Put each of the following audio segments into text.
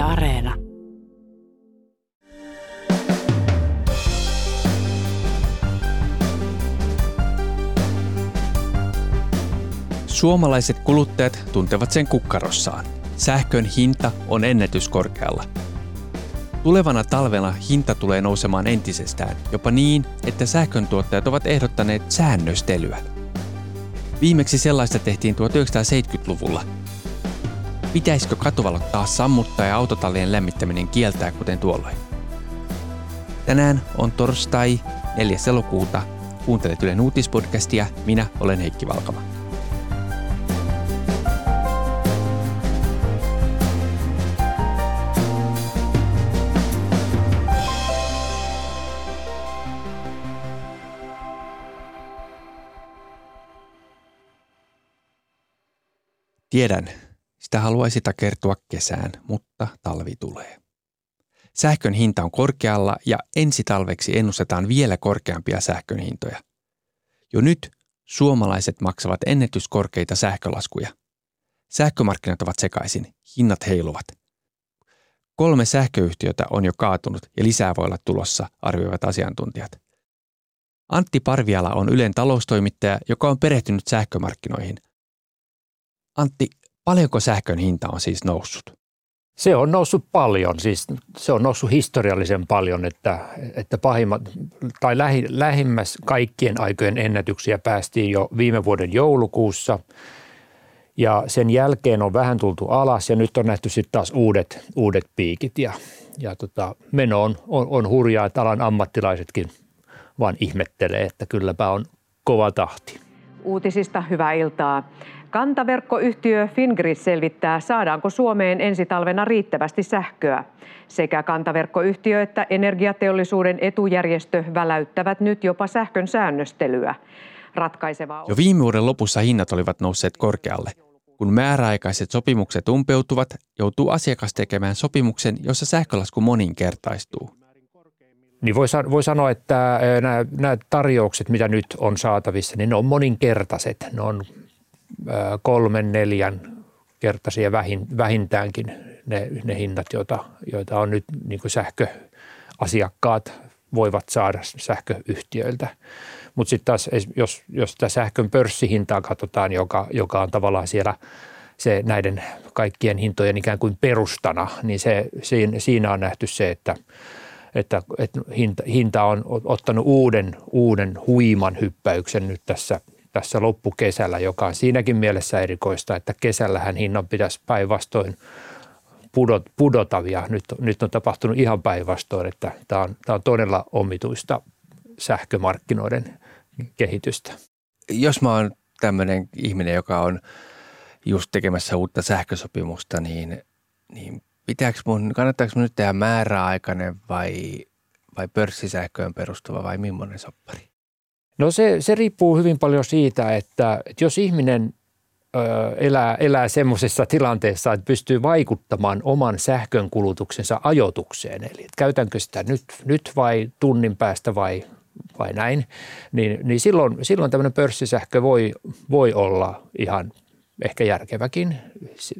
Areena. Suomalaiset kuluttajat tuntevat sen kukkarossaan. Sähkön hinta on ennätyskorkealla. Tulevana talvena hinta tulee nousemaan entisestään, jopa niin, että sähköntuottajat ovat ehdottaneet säännöstelyä. Viimeksi sellaista tehtiin 1970-luvulla. Pitäisikö katuvalot taas sammuttaa ja autotallien lämmittäminen kieltää kuten tuolloin? Tänään on torstai 4. elokuuta. Kuuntelet Ylen uutispodcastia. Minä olen Heikki Valkama. Tiedän, sitä haluaisi kertoa kesään, mutta talvi tulee. Sähkön hinta on korkealla ja ensi talveksi ennustetaan vielä korkeampia sähkön hintoja. Jo nyt suomalaiset maksavat ennätyskorkeita sähkölaskuja. Sähkömarkkinat ovat sekaisin, hinnat heiluvat. Kolme sähköyhtiötä on jo kaatunut ja lisää voi olla tulossa, arvioivat asiantuntijat. Antti Parviala on Ylen taloustoimittaja, joka on perehtynyt sähkömarkkinoihin – Antti, paljonko sähkön hinta on siis noussut? Se on noussut paljon, siis se on noussut historiallisen paljon, että, että pahimmat, tai lähi, lähimmäs kaikkien aikojen ennätyksiä päästiin jo viime vuoden joulukuussa ja sen jälkeen on vähän tultu alas ja nyt on nähty sitten taas uudet, uudet piikit ja, ja tota, meno on, on, on hurjaa, että alan ammattilaisetkin vaan ihmettelee, että kylläpä on kova tahti. Uutisista hyvää iltaa. Kantaverkkoyhtiö Fingrid selvittää, saadaanko Suomeen ensi talvena riittävästi sähköä. Sekä kantaverkkoyhtiö että energiateollisuuden etujärjestö väläyttävät nyt jopa sähkön säännöstelyä. Ratkaisevaa jo viime vuoden lopussa hinnat olivat nousseet korkealle. Kun määräaikaiset sopimukset umpeutuvat, joutuu asiakas tekemään sopimuksen, jossa sähkölasku moninkertaistuu. Niin voi, voi sanoa, että nämä, nämä tarjoukset, mitä nyt on saatavissa, niin ne on moninkertaiset. Ne on kolmen, neljän kertaisia vähintäänkin ne, ne hinnat, joita, joita on nyt niin kuin sähköasiakkaat voivat saada sähköyhtiöiltä. Mutta sitten taas, jos, jos sitä sähkön pörssihintaa katsotaan, joka, joka on tavallaan siellä se näiden kaikkien hintojen ikään kuin perustana, niin se, siinä, siinä on nähty se, että, että, että hinta, hinta on ottanut uuden, uuden huiman hyppäyksen nyt tässä tässä loppukesällä, joka on siinäkin mielessä erikoista, että kesällähän hinnan pitäisi päinvastoin pudot, pudota ja nyt, nyt on tapahtunut ihan päinvastoin, että tämä on, tämä on todella omituista sähkömarkkinoiden kehitystä. Jos mä oon tämmöinen ihminen, joka on just tekemässä uutta sähkösopimusta, niin, niin pitääkö mun, kannattaako mun nyt tehdä määräaikainen vai, vai pörssisähköön perustuva vai millainen soppari? No se, se riippuu hyvin paljon siitä, että, että jos ihminen ö, elää, elää semmoisessa tilanteessa, että pystyy vaikuttamaan oman sähkönkulutuksensa ajotukseen, eli että käytänkö sitä nyt, nyt vai tunnin päästä vai, vai näin, niin, niin silloin, silloin tämmöinen pörssisähkö voi, voi olla ihan ehkä järkeväkin.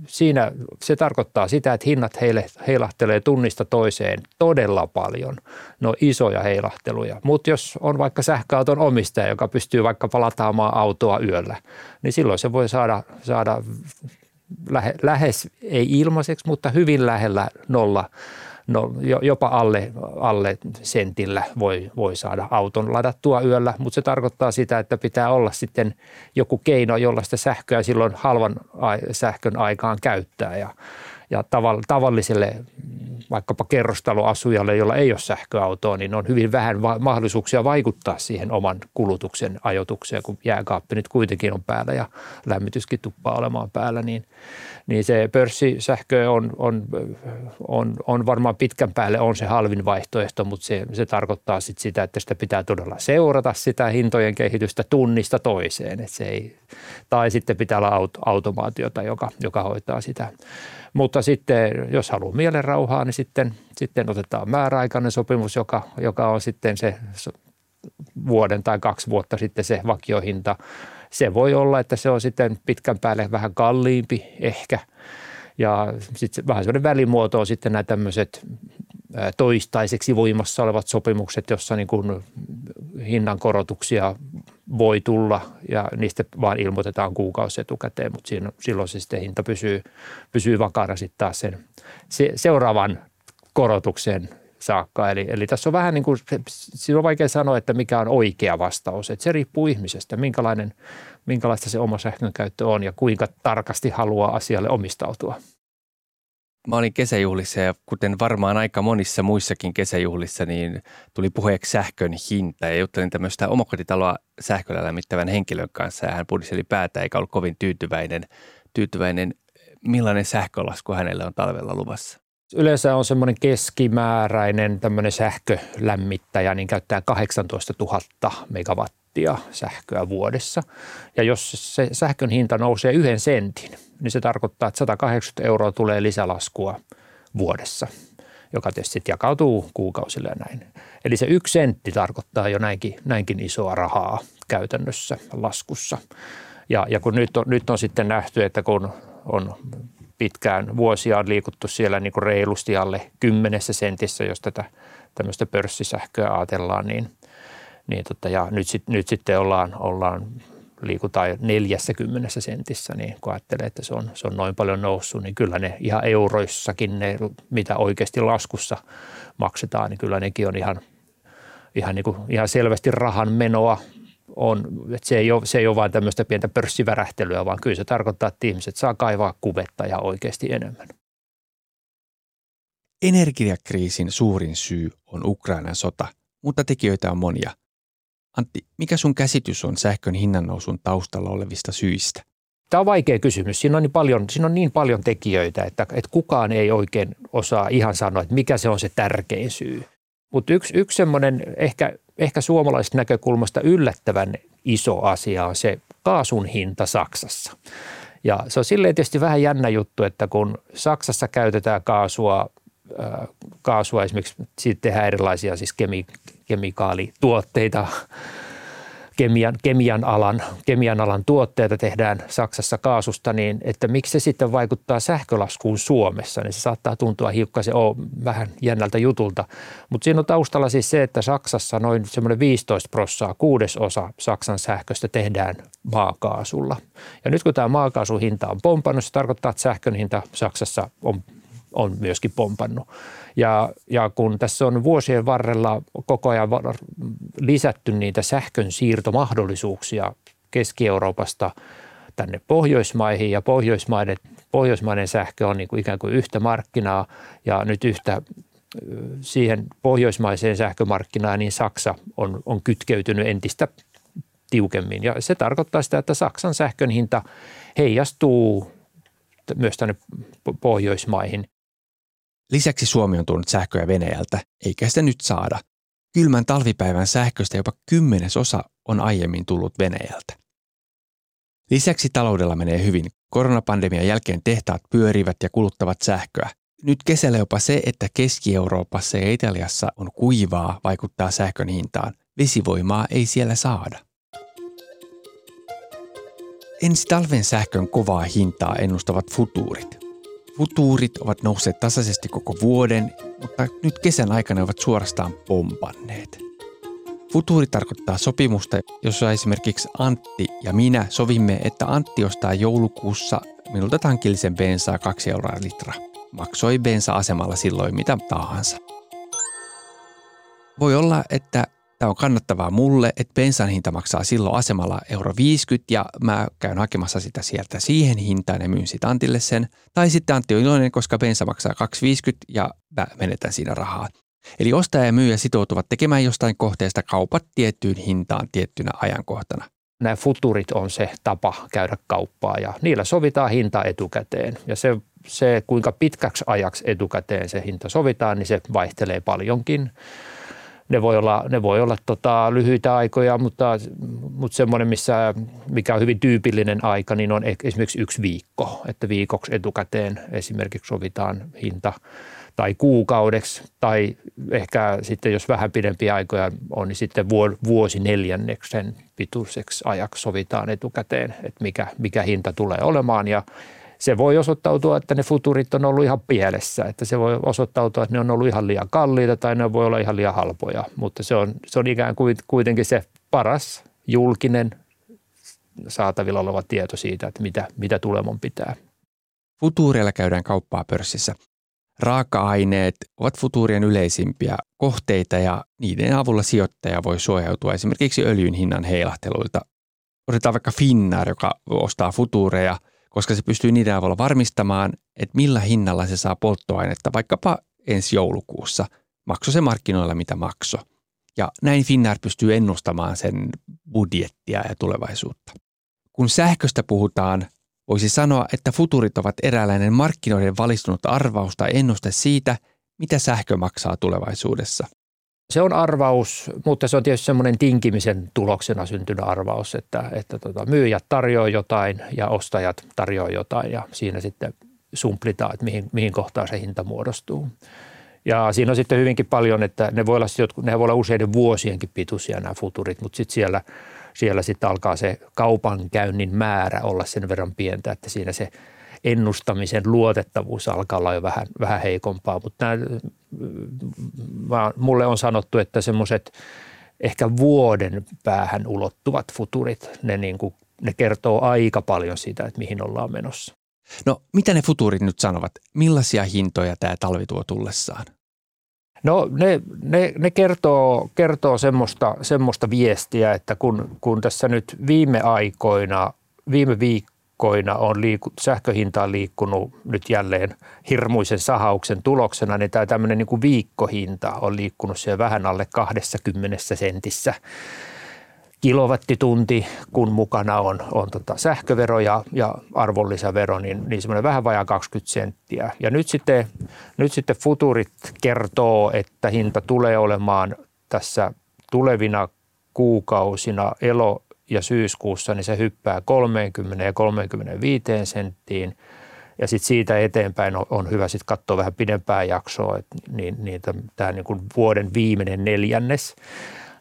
Siinä se tarkoittaa sitä, että hinnat heille, heilahtelee tunnista toiseen todella paljon. No isoja heilahteluja. Mutta jos on vaikka sähköauton omistaja, joka pystyy vaikka palataamaan autoa yöllä, niin silloin se voi saada, saada lähe, lähes, ei ilmaiseksi, mutta hyvin lähellä nolla no, jopa alle, alle sentillä voi, voi saada auton ladattua yöllä, mutta se tarkoittaa sitä, että pitää olla sitten joku keino, jolla sitä sähköä silloin halvan sähkön aikaan käyttää. Ja, ja tavalliselle vaikkapa kerrostaloasujalle, jolla ei ole sähköautoa, niin on hyvin vähän mahdollisuuksia vaikuttaa siihen oman kulutuksen ajotukseen, kun jääkaappi nyt kuitenkin on päällä ja lämmityskin tuppaa olemaan päällä, niin, niin se pörssisähkö on, on, on, on varmaan pitkän päälle on se halvin vaihtoehto, mutta se, se tarkoittaa sit sitä, että sitä pitää todella seurata sitä hintojen kehitystä tunnista toiseen, että se ei, tai sitten pitää olla auto, automaatiota, joka, joka hoitaa sitä mutta sitten jos haluaa mielenrauhaa, niin sitten, sitten otetaan määräaikainen sopimus, joka, joka on sitten se vuoden tai kaksi vuotta sitten se vakiohinta. Se voi olla, että se on sitten pitkän päälle vähän kalliimpi ehkä. Ja sitten vähän sellainen välimuoto on sitten nämä tämmöiset toistaiseksi voimassa olevat sopimukset, jossa niin kuin hinnan korotuksia voi tulla ja niistä vaan ilmoitetaan kuukausi etukäteen, mutta siinä, silloin se sitten hinta pysyy, pysyy vakaana sitten taas sen se, seuraavan korotuksen saakka. Eli, eli tässä on vähän niin kuin, siinä on vaikea sanoa, että mikä on oikea vastaus. Että se riippuu ihmisestä, minkälainen, minkälaista se oma sähkönkäyttö on ja kuinka tarkasti haluaa asialle omistautua. Mä olin kesäjuhlissa ja kuten varmaan aika monissa muissakin kesäjuhlissa, niin tuli puheeksi sähkön hinta. Ja juttelin tämmöistä omakotitaloa sähköllä lämmittävän henkilön kanssa ja hän pudisteli päätä eikä ollut kovin tyytyväinen, tyytyväinen millainen sähkölasku hänelle on talvella luvassa. Yleensä on semmoinen keskimääräinen tämmöinen sähkölämmittäjä, niin käyttää 18 000 megawattia sähköä vuodessa. Ja jos se sähkön hinta nousee yhden sentin, niin se tarkoittaa, että 180 euroa tulee lisälaskua vuodessa, joka tietysti sitten jakautuu kuukausille ja näin. Eli se yksi sentti tarkoittaa jo näinkin, näinkin isoa rahaa käytännössä laskussa. Ja, ja kun nyt on, nyt on sitten nähty, että kun on pitkään vuosia on liikuttu siellä niin kuin reilusti alle kymmenessä sentissä, jos tätä tämmöistä pörssisähköä ajatellaan, niin, niin tota, ja nyt, sit, nyt sitten ollaan, ollaan liikutaan 40 sentissä, niin kun ajattelee, että se on, se on noin paljon noussut, niin kyllä ne ihan euroissakin ne, mitä oikeasti laskussa maksetaan, niin kyllä nekin on ihan, ihan, niin kuin, ihan selvästi rahan menoa on, että se ei, ole, se ei ole vain tämmöistä pientä pörssivärähtelyä, vaan kyllä se tarkoittaa, että ihmiset saa kaivaa kuvetta ja oikeasti enemmän. Energiakriisin suurin syy on Ukrainan sota, mutta tekijöitä on monia. Antti, mikä sun käsitys on sähkön hinnannousun taustalla olevista syistä? Tämä on vaikea kysymys. Siinä on niin paljon, siinä on niin paljon tekijöitä, että, että kukaan ei oikein osaa ihan sanoa, että mikä se on se tärkein syy. Mutta yksi, yksi semmoinen ehkä, ehkä suomalaisesta näkökulmasta yllättävän iso asia on se kaasun hinta Saksassa. Ja se on silleen tietysti vähän jännä juttu, että kun Saksassa käytetään kaasua, kaasua esimerkiksi siitä tehdään erilaisia siis kemi, kemikaalituotteita, kemian, kemian, alan, kemian alan tuotteita tehdään Saksassa kaasusta, niin että miksi se sitten vaikuttaa sähkölaskuun Suomessa, niin se saattaa tuntua hiukkasen oh, vähän jännältä jutulta. Mutta siinä on taustalla siis se, että Saksassa noin semmoinen 15 prossaa, kuudesosa Saksan sähköstä tehdään maakaasulla. Ja nyt kun tämä maakaasun hinta on pompannut, se tarkoittaa, että sähkön hinta Saksassa on on myöskin pompannut. Ja, ja kun tässä on vuosien varrella koko ajan lisätty niitä sähkön siirtomahdollisuuksia Keski-Euroopasta tänne Pohjoismaihin ja Pohjoismaiden, Pohjoismainen sähkö on niin kuin ikään kuin yhtä markkinaa ja nyt yhtä siihen pohjoismaiseen sähkömarkkinaan, niin Saksa on, on kytkeytynyt entistä tiukemmin. Ja se tarkoittaa sitä, että Saksan sähkön hinta heijastuu myös tänne Pohjoismaihin. Lisäksi Suomi on tuonut sähköä Venäjältä, eikä sitä nyt saada. Kylmän talvipäivän sähköstä jopa kymmenesosa on aiemmin tullut Venäjältä. Lisäksi taloudella menee hyvin. Koronapandemian jälkeen tehtaat pyörivät ja kuluttavat sähköä. Nyt kesällä jopa se, että Keski-Euroopassa ja Italiassa on kuivaa, vaikuttaa sähkön hintaan. Vesivoimaa ei siellä saada. Ensi talven sähkön kovaa hintaa ennustavat futuurit. Futuurit ovat nousseet tasaisesti koko vuoden, mutta nyt kesän aikana ovat suorastaan pompanneet. Futuuri tarkoittaa sopimusta, jossa esimerkiksi Antti ja minä sovimme, että Antti ostaa joulukuussa minulta tankillisen bensaa 2 euroa litra. Maksoi bensa-asemalla silloin mitä tahansa. Voi olla, että Tämä on kannattavaa mulle, että bensan hinta maksaa silloin asemalla euro 50 ja mä käyn hakemassa sitä sieltä siihen hintaan ja myyn sitä Antille sen. Tai sitten Antti on iloinen, koska bensa maksaa 2,50 ja mä menetän siinä rahaa. Eli ostaja ja myyjä sitoutuvat tekemään jostain kohteesta kaupat tiettyyn hintaan tiettynä ajankohtana. Nämä futurit on se tapa käydä kauppaa ja niillä sovitaan hinta etukäteen. Ja se, se kuinka pitkäksi ajaksi etukäteen se hinta sovitaan, niin se vaihtelee paljonkin ne voi olla, ne voi olla tota, lyhyitä aikoja, mutta, mutta semmoinen, missä, mikä on hyvin tyypillinen aika, niin on esimerkiksi yksi viikko, että viikoksi etukäteen esimerkiksi sovitaan hinta tai kuukaudeksi tai ehkä sitten jos vähän pidempiä aikoja on, niin sitten vuosi neljänneksen pituiseksi ajaksi sovitaan etukäteen, että mikä, mikä hinta tulee olemaan. Ja se voi osoittautua, että ne futurit on ollut ihan pielessä, että se voi osoittautua, että ne on ollut ihan liian kalliita tai ne voi olla ihan liian halpoja, mutta se on, se on ikään kuin kuitenkin se paras julkinen saatavilla oleva tieto siitä, että mitä, mitä tulemon pitää. Futuureilla käydään kauppaa pörssissä. Raaka-aineet ovat futuurien yleisimpiä kohteita ja niiden avulla sijoittaja voi suojautua esimerkiksi öljyn hinnan heilahteluilta. Otetaan vaikka Finnair, joka ostaa futuureja, koska se pystyy niiden avulla varmistamaan, että millä hinnalla se saa polttoainetta vaikkapa ensi joulukuussa. Makso se markkinoilla mitä makso. Ja näin Finnair pystyy ennustamaan sen budjettia ja tulevaisuutta. Kun sähköstä puhutaan, voisi sanoa, että futurit ovat eräänlainen markkinoiden valistunut arvaus tai ennuste siitä, mitä sähkö maksaa tulevaisuudessa. Se on arvaus, mutta se on tietysti semmoinen tinkimisen tuloksena syntynyt arvaus, että, että tota, myyjät tarjoaa jotain ja ostajat tarjoaa jotain ja siinä sitten sumplitaan, että mihin, mihin kohtaan se hinta muodostuu. Ja siinä on sitten hyvinkin paljon, että ne voi olla, ne voi olla useiden vuosienkin pituisia nämä futurit, mutta sitten siellä, siellä sitten alkaa se kaupankäynnin määrä olla sen verran pientä, että siinä se ennustamisen luotettavuus alkaa olla jo vähän, vähän heikompaa. Mutta nämä, mulle on sanottu, että semmoiset ehkä vuoden päähän ulottuvat futurit, ne, niin kuin, ne kertoo aika paljon siitä, että mihin ollaan menossa. No mitä ne futurit nyt sanovat? Millaisia hintoja tämä talvi tuo tullessaan? No ne, ne, ne kertoo, kertoo semmoista, semmoista viestiä, että kun, kun tässä nyt viime aikoina, viime viikkoina on liiku, sähköhinta on liikkunut nyt jälleen hirmuisen sahauksen tuloksena, niin tämä tämmöinen niin kuin viikkohinta on liikkunut siellä vähän alle 20 sentissä kilowattitunti, kun mukana on, on tota sähkövero ja, ja arvonlisävero, niin, niin semmoinen vähän vajaa 20 senttiä. Ja nyt sitten, nyt sitten futurit kertoo, että hinta tulee olemaan tässä tulevina kuukausina elo- ja syyskuussa, niin se hyppää 30 ja 35 senttiin. Ja sitten siitä eteenpäin on, hyvä sitten katsoa vähän pidempää jaksoa, että niin, niin tämä niin kuin vuoden viimeinen neljännes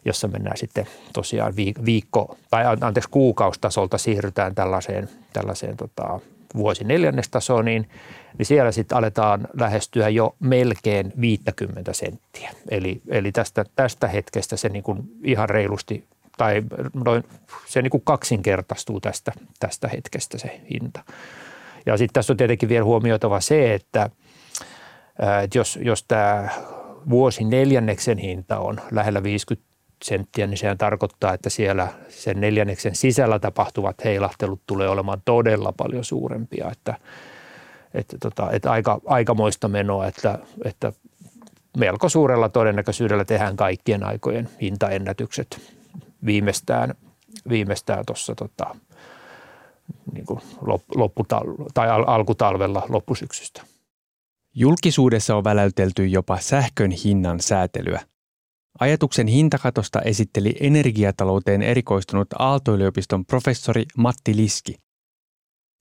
jossa mennään sitten tosiaan viikko, tai anteeksi kuukaustasolta siirrytään tällaiseen, tällaiseen tota, vuosi neljännestasoon, niin, niin siellä sitten aletaan lähestyä jo melkein 50 senttiä. Eli, eli tästä, tästä hetkestä se niin kuin ihan reilusti tai noin, se niin kuin kaksinkertaistuu tästä, tästä hetkestä se hinta. Ja sitten tässä on tietenkin vielä huomioitava se, että, että jos, jos tämä vuosi neljänneksen hinta on lähellä 50 senttiä, niin sehän tarkoittaa, että siellä sen neljänneksen sisällä tapahtuvat heilahtelut tulee olemaan todella paljon suurempia, että, että, tota, että aika, aikamoista menoa, että, että melko suurella todennäköisyydellä tehdään kaikkien aikojen hintaennätykset viimeistään, viimeistään tuossa tota, niin lopputal- tai al- alkutalvella loppusyksystä. Julkisuudessa on väläytelty jopa sähkön hinnan säätelyä. Ajatuksen hintakatosta esitteli energiatalouteen erikoistunut Aalto-yliopiston professori Matti Liski.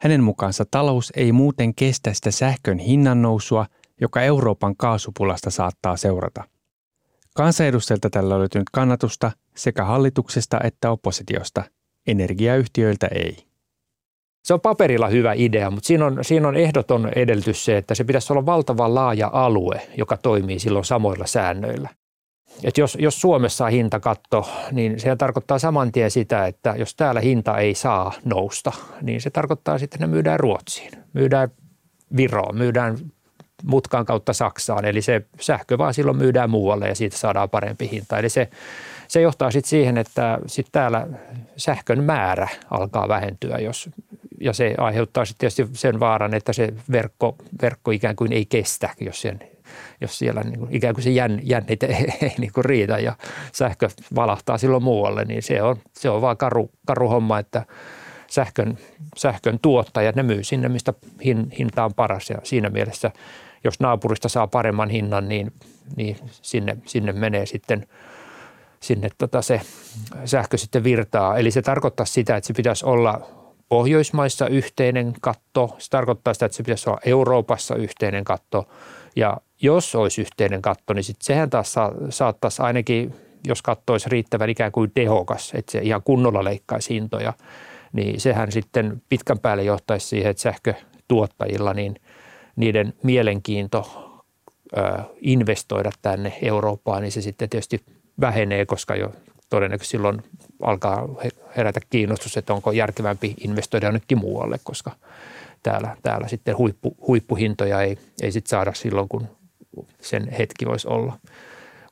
Hänen mukaansa talous ei muuten kestä sitä sähkön hinnan nousua, joka Euroopan kaasupulasta saattaa seurata. Kansanedustajilta tällä on löytynyt kannatusta sekä hallituksesta että oppositiosta, energiayhtiöiltä ei. Se on paperilla hyvä idea, mutta siinä on, siinä on ehdoton edellytys se, että se pitäisi olla valtavan laaja alue, joka toimii silloin samoilla säännöillä. Et jos, jos Suomessa on hintakatto, niin se tarkoittaa saman tien sitä, että jos täällä hinta ei saa nousta, niin se tarkoittaa sitten, että ne myydään Ruotsiin, myydään Viroon, myydään mutkan kautta Saksaan. Eli se sähkö vaan silloin myydään muualle ja siitä saadaan parempi hinta. Eli se, se johtaa sitten siihen, että sitten täällä sähkön määrä alkaa vähentyä, jos, ja se aiheuttaa sitten tietysti sen vaaran, että se verkko, verkko ikään kuin ei kestä, jos sen jos siellä niin kuin ikään kuin se jänn, jännite ei, ei niin kuin riitä ja sähkö valahtaa silloin muualle, niin se on, se on vaan karu, karu homma, että sähkön, sähkön tuottajat, ne myy sinne, mistä hin, hinta on paras ja siinä mielessä, jos naapurista saa paremman hinnan, niin, niin sinne, sinne menee sitten sinne tota se sähkö sitten virtaa. Eli se tarkoittaa sitä, että se pitäisi olla Pohjoismaissa yhteinen katto. Se tarkoittaa sitä, että se pitäisi olla Euroopassa yhteinen katto. Ja jos olisi yhteinen katto, niin sit sehän taas sa- saattaisi ainakin, jos katto olisi riittävän ikään kuin tehokas, että se ihan kunnolla leikkaisi hintoja, niin sehän sitten pitkän päälle johtaisi siihen, että sähkö tuottajilla, niin niiden mielenkiinto investoida tänne Eurooppaan, niin se sitten tietysti vähenee, koska jo todennäköisesti silloin alkaa herätä kiinnostus, että onko järkevämpi investoida jonnekin muualle, koska täällä, täällä sitten huippu, huippuhintoja ei, ei sit saada silloin, kun sen hetki voisi olla.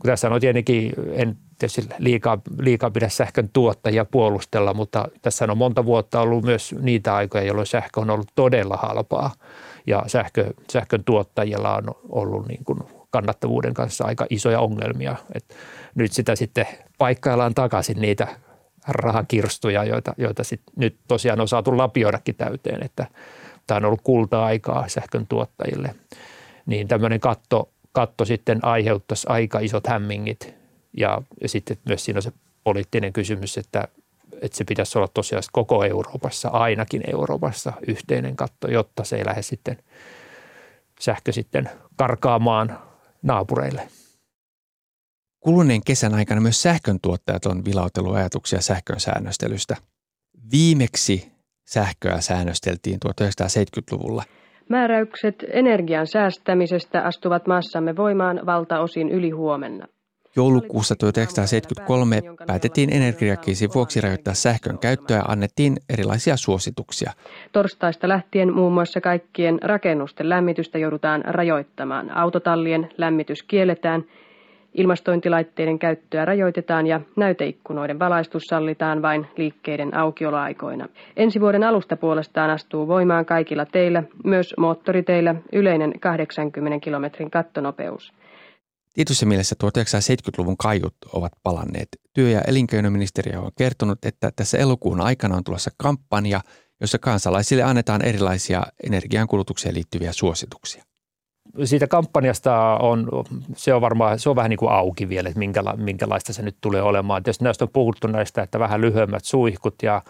Kun tässä on tietenkin, en tietysti liikaa, liikaa pidä sähkön tuottajia puolustella, mutta tässä on monta vuotta ollut myös niitä aikoja, jolloin sähkö on ollut todella halpaa ja sähkö, sähkön tuottajilla on ollut niin kuin kannattavuuden kanssa aika isoja ongelmia. Et nyt sitä sitten paikkaillaan takaisin niitä rahakirstuja, joita, joita sit nyt tosiaan on saatu lapioidakin täyteen, että tämä on ollut kulta-aikaa sähkön tuottajille. Niin tämmöinen katto, katto sitten aiheuttaisi aika isot hämmingit ja, ja sitten myös siinä on se poliittinen kysymys, että, että se pitäisi olla tosiaan koko Euroopassa, ainakin Euroopassa yhteinen katto, jotta se ei lähde sitten sähkö sitten karkaamaan naapureille. Kuluneen kesän aikana myös sähkön tuottajat on vilautellut ajatuksia sähkön säännöstelystä. Viimeksi sähköä säännösteltiin 1970-luvulla. Määräykset energian säästämisestä astuvat maassamme voimaan valtaosin yli huomenna. Joulukuussa 1973 päätettiin energiakriisin vuoksi rajoittaa sähkön käyttöä ja annettiin erilaisia suosituksia. Torstaista lähtien muun muassa kaikkien rakennusten lämmitystä joudutaan rajoittamaan. Autotallien lämmitys kielletään, ilmastointilaitteiden käyttöä rajoitetaan ja näyteikkunoiden valaistus sallitaan vain liikkeiden aukioloaikoina. Ensi vuoden alusta puolestaan astuu voimaan kaikilla teillä, myös moottoriteillä, yleinen 80 kilometrin kattonopeus. Tietyssä mielessä 1970-luvun kaiut ovat palanneet. Työ- ja elinkeinoministeriö on kertonut, että tässä elokuun aikana on tulossa kampanja, jossa kansalaisille annetaan erilaisia energiankulutukseen liittyviä suosituksia. Siitä kampanjasta on, se on varmaan, se on vähän niin kuin auki vielä, että minkäla, minkälaista se nyt tulee olemaan. Tietysti näistä on puhuttu näistä, että vähän lyhyemmät suihkut ja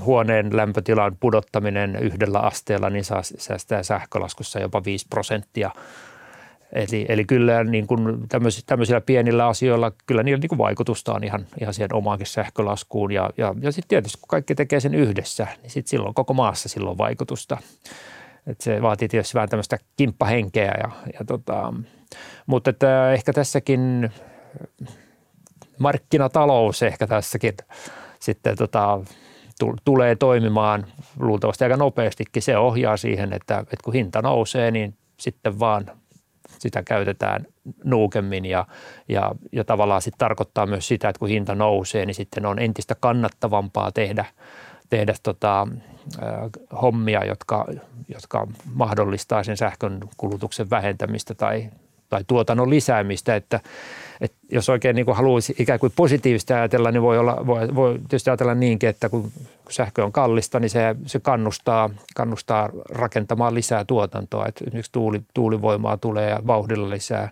huoneen lämpötilan pudottaminen yhdellä asteella, niin saa säästää sähkölaskussa jopa 5 prosenttia – Eli, eli kyllä niin kuin tämmöisillä, tämmöisillä pienillä asioilla, kyllä niillä niin kuin vaikutusta on ihan, ihan siihen omaankin sähkölaskuun. Ja, ja, ja sitten tietysti kun kaikki tekee sen yhdessä, niin sitten silloin koko maassa silloin vaikutusta. Et se vaatii tietysti vähän tämmöistä kimppahenkeä. Ja, ja tota, mutta että ehkä tässäkin markkinatalous ehkä tässäkin sitten tota, tulee toimimaan luultavasti aika nopeastikin. Se ohjaa siihen, että, että kun hinta nousee, niin sitten vaan – sitä käytetään nuukemmin ja, ja, ja tavallaan sitten tarkoittaa myös sitä, että kun hinta nousee, niin sitten on entistä kannattavampaa tehdä, tehdä tota, hommia, jotka, jotka mahdollistaa sen sähkön kulutuksen vähentämistä tai, tai tuotannon lisäämistä, että, että jos oikein niin kuin haluaisi ikään kuin positiivista ajatella, niin voi, olla, voi, voi tietysti ajatella niinkin, että kun sähkö on kallista, niin se, se kannustaa, kannustaa rakentamaan lisää tuotantoa. Että esimerkiksi tuuli, tuulivoimaa tulee ja vauhdilla lisää.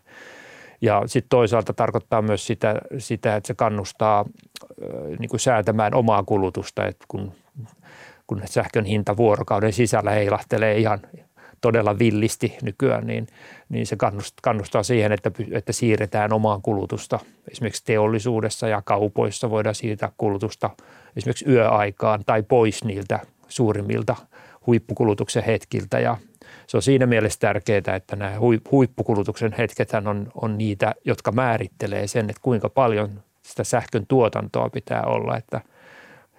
Ja sitten toisaalta tarkoittaa myös sitä, sitä että se kannustaa niin kuin säätämään omaa kulutusta, että kun, kun sähkön hinta vuorokauden sisällä heilahtelee ihan todella villisti nykyään, niin, niin se kannustaa siihen, että, että siirretään omaan kulutusta. Esimerkiksi teollisuudessa ja kaupoissa voidaan siirtää kulutusta esimerkiksi yöaikaan tai pois niiltä suurimmilta huippukulutuksen hetkiltä ja se on siinä mielessä tärkeää, että nämä huippukulutuksen hetkethän on, on niitä, jotka määrittelee sen, että kuinka paljon sitä sähkön tuotantoa pitää olla, että,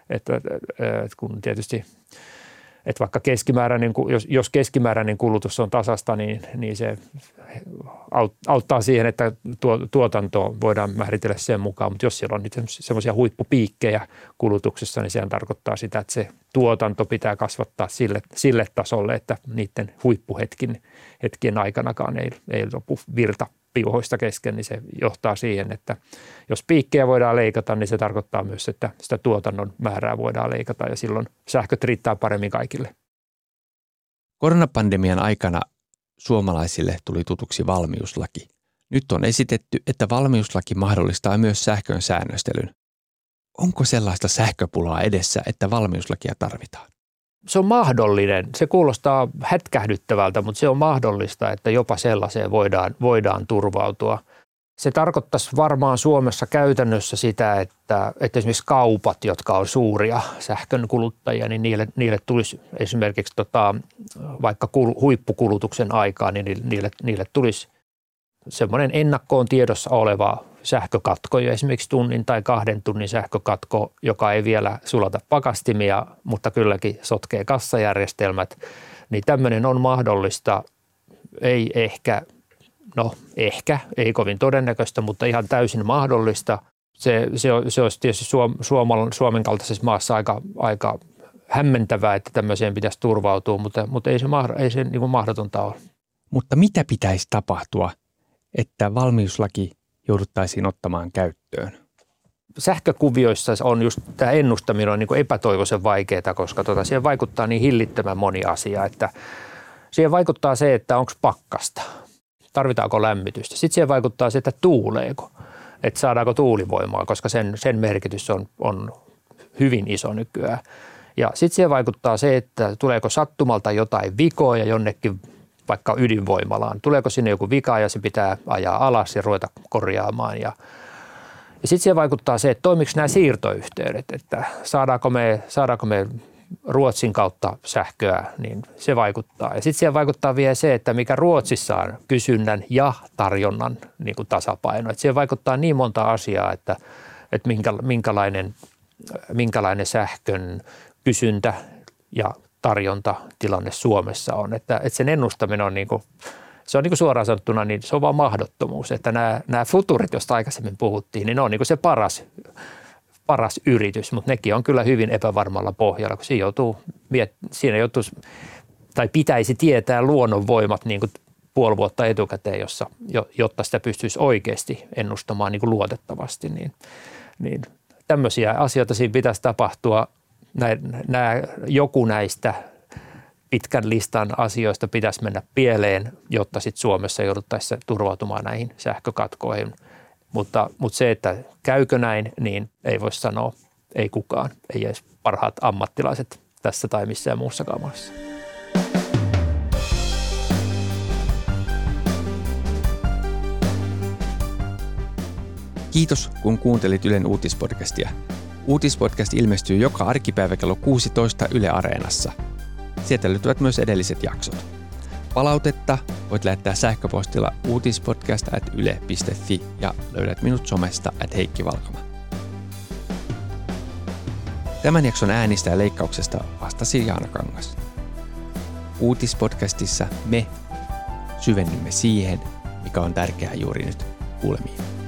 että, että kun tietysti – että vaikka keskimääräinen, jos, keskimääräinen kulutus on tasasta, niin, niin se auttaa siihen, että tuo, tuotanto voidaan määritellä sen mukaan, mutta jos siellä on semmoisia huippupiikkejä kulutuksessa, niin sehän tarkoittaa sitä, että se tuotanto pitää kasvattaa sille, sille tasolle, että niiden huippuhetkin hetkien aikanakaan ei, ei lopu virta piuhoista kesken, niin se johtaa siihen, että jos piikkejä voidaan leikata, niin se tarkoittaa myös, että sitä tuotannon määrää voidaan leikata ja silloin sähköt riittää paremmin kaikille. Koronapandemian aikana suomalaisille tuli tutuksi valmiuslaki. Nyt on esitetty, että valmiuslaki mahdollistaa myös sähkön säännöstelyn. Onko sellaista sähköpulaa edessä, että valmiuslakia tarvitaan? Se on mahdollinen. Se kuulostaa hätkähdyttävältä, mutta se on mahdollista, että jopa sellaiseen voidaan, voidaan turvautua. Se tarkoittaisi varmaan Suomessa käytännössä sitä, että, että esimerkiksi kaupat, jotka on suuria sähkön kuluttajia, niin niille, niille tulisi esimerkiksi tota, vaikka huippukulutuksen aikaa, niin niille, niille tulisi semmoinen ennakkoon tiedossa oleva sähkökatko, esimerkiksi tunnin tai kahden tunnin sähkökatko, joka ei vielä sulata pakastimia, mutta kylläkin sotkee kassajärjestelmät, niin tämmöinen on mahdollista, ei ehkä, no ehkä, ei kovin todennäköistä, mutta ihan täysin mahdollista. Se, se, se olisi tietysti Suom, Suomen, kaltaisessa maassa aika, aika hämmentävää, että tämmöiseen pitäisi turvautua, mutta, mutta ei se, ei se niin mahdotonta ole. Mutta mitä pitäisi tapahtua, että valmiuslaki jouduttaisiin ottamaan käyttöön? Sähkökuvioissa on just tämä ennustaminen on niin epätoivoisen vaikeaa, koska tota, siihen vaikuttaa niin hillittömän moni asia, että siihen vaikuttaa se, että onko pakkasta, tarvitaanko lämmitystä. Sitten siihen vaikuttaa se, että tuuleeko, että saadaanko tuulivoimaa, koska sen, sen merkitys on, on hyvin iso nykyään. Ja sitten siihen vaikuttaa se, että tuleeko sattumalta jotain vikoja jonnekin vaikka ydinvoimalaan. Tuleeko sinne joku vika ja se pitää ajaa alas ja ruveta korjaamaan. Ja, ja sitten siihen vaikuttaa se, että toimiko nämä siirtoyhteydet, että saadaanko me, saadaanko me Ruotsin kautta sähköä, niin se vaikuttaa. Ja sitten siihen vaikuttaa vielä se, että mikä Ruotsissa on kysynnän ja tarjonnan niin kuin tasapaino. Että siihen vaikuttaa niin monta asiaa, että, että minkälainen, minkälainen sähkön kysyntä ja tarjontatilanne Suomessa on. Että, että sen ennustaminen on niin kuin, se on niin kuin suoraan sanottuna, niin se on vaan mahdottomuus. Että nämä, nämä futurit, joista aikaisemmin puhuttiin, niin ne on niin kuin se paras, paras yritys, mutta nekin on kyllä hyvin epävarmalla pohjalla, kun siinä joutuu, siinä joutuu tai pitäisi tietää luonnonvoimat niin kuin puoli vuotta etukäteen, jossa, jotta sitä pystyisi oikeasti ennustamaan niin kuin luotettavasti, niin, niin tämmöisiä asioita siinä pitäisi tapahtua nämä, joku näistä pitkän listan asioista pitäisi mennä pieleen, jotta sitten Suomessa jouduttaisiin turvautumaan näihin sähkökatkoihin. Mutta, mutta se, että käykö näin, niin ei voi sanoa, ei kukaan, ei edes parhaat ammattilaiset tässä tai missään muussakaan maassa. Kiitos, kun kuuntelit Ylen uutispodcastia. Uutispodcast ilmestyy joka arkipäivä kello 16 Yle Areenassa. Sieltä löytyvät myös edelliset jaksot. Palautetta voit lähettää sähköpostilla uutispodcast.yle.fi ja löydät minut somesta at Heikki Valkama. Tämän jakson äänistä ja leikkauksesta vastasi Jaana Kangas. Uutispodcastissa me syvennymme siihen, mikä on tärkeää juuri nyt. Kuulemiin.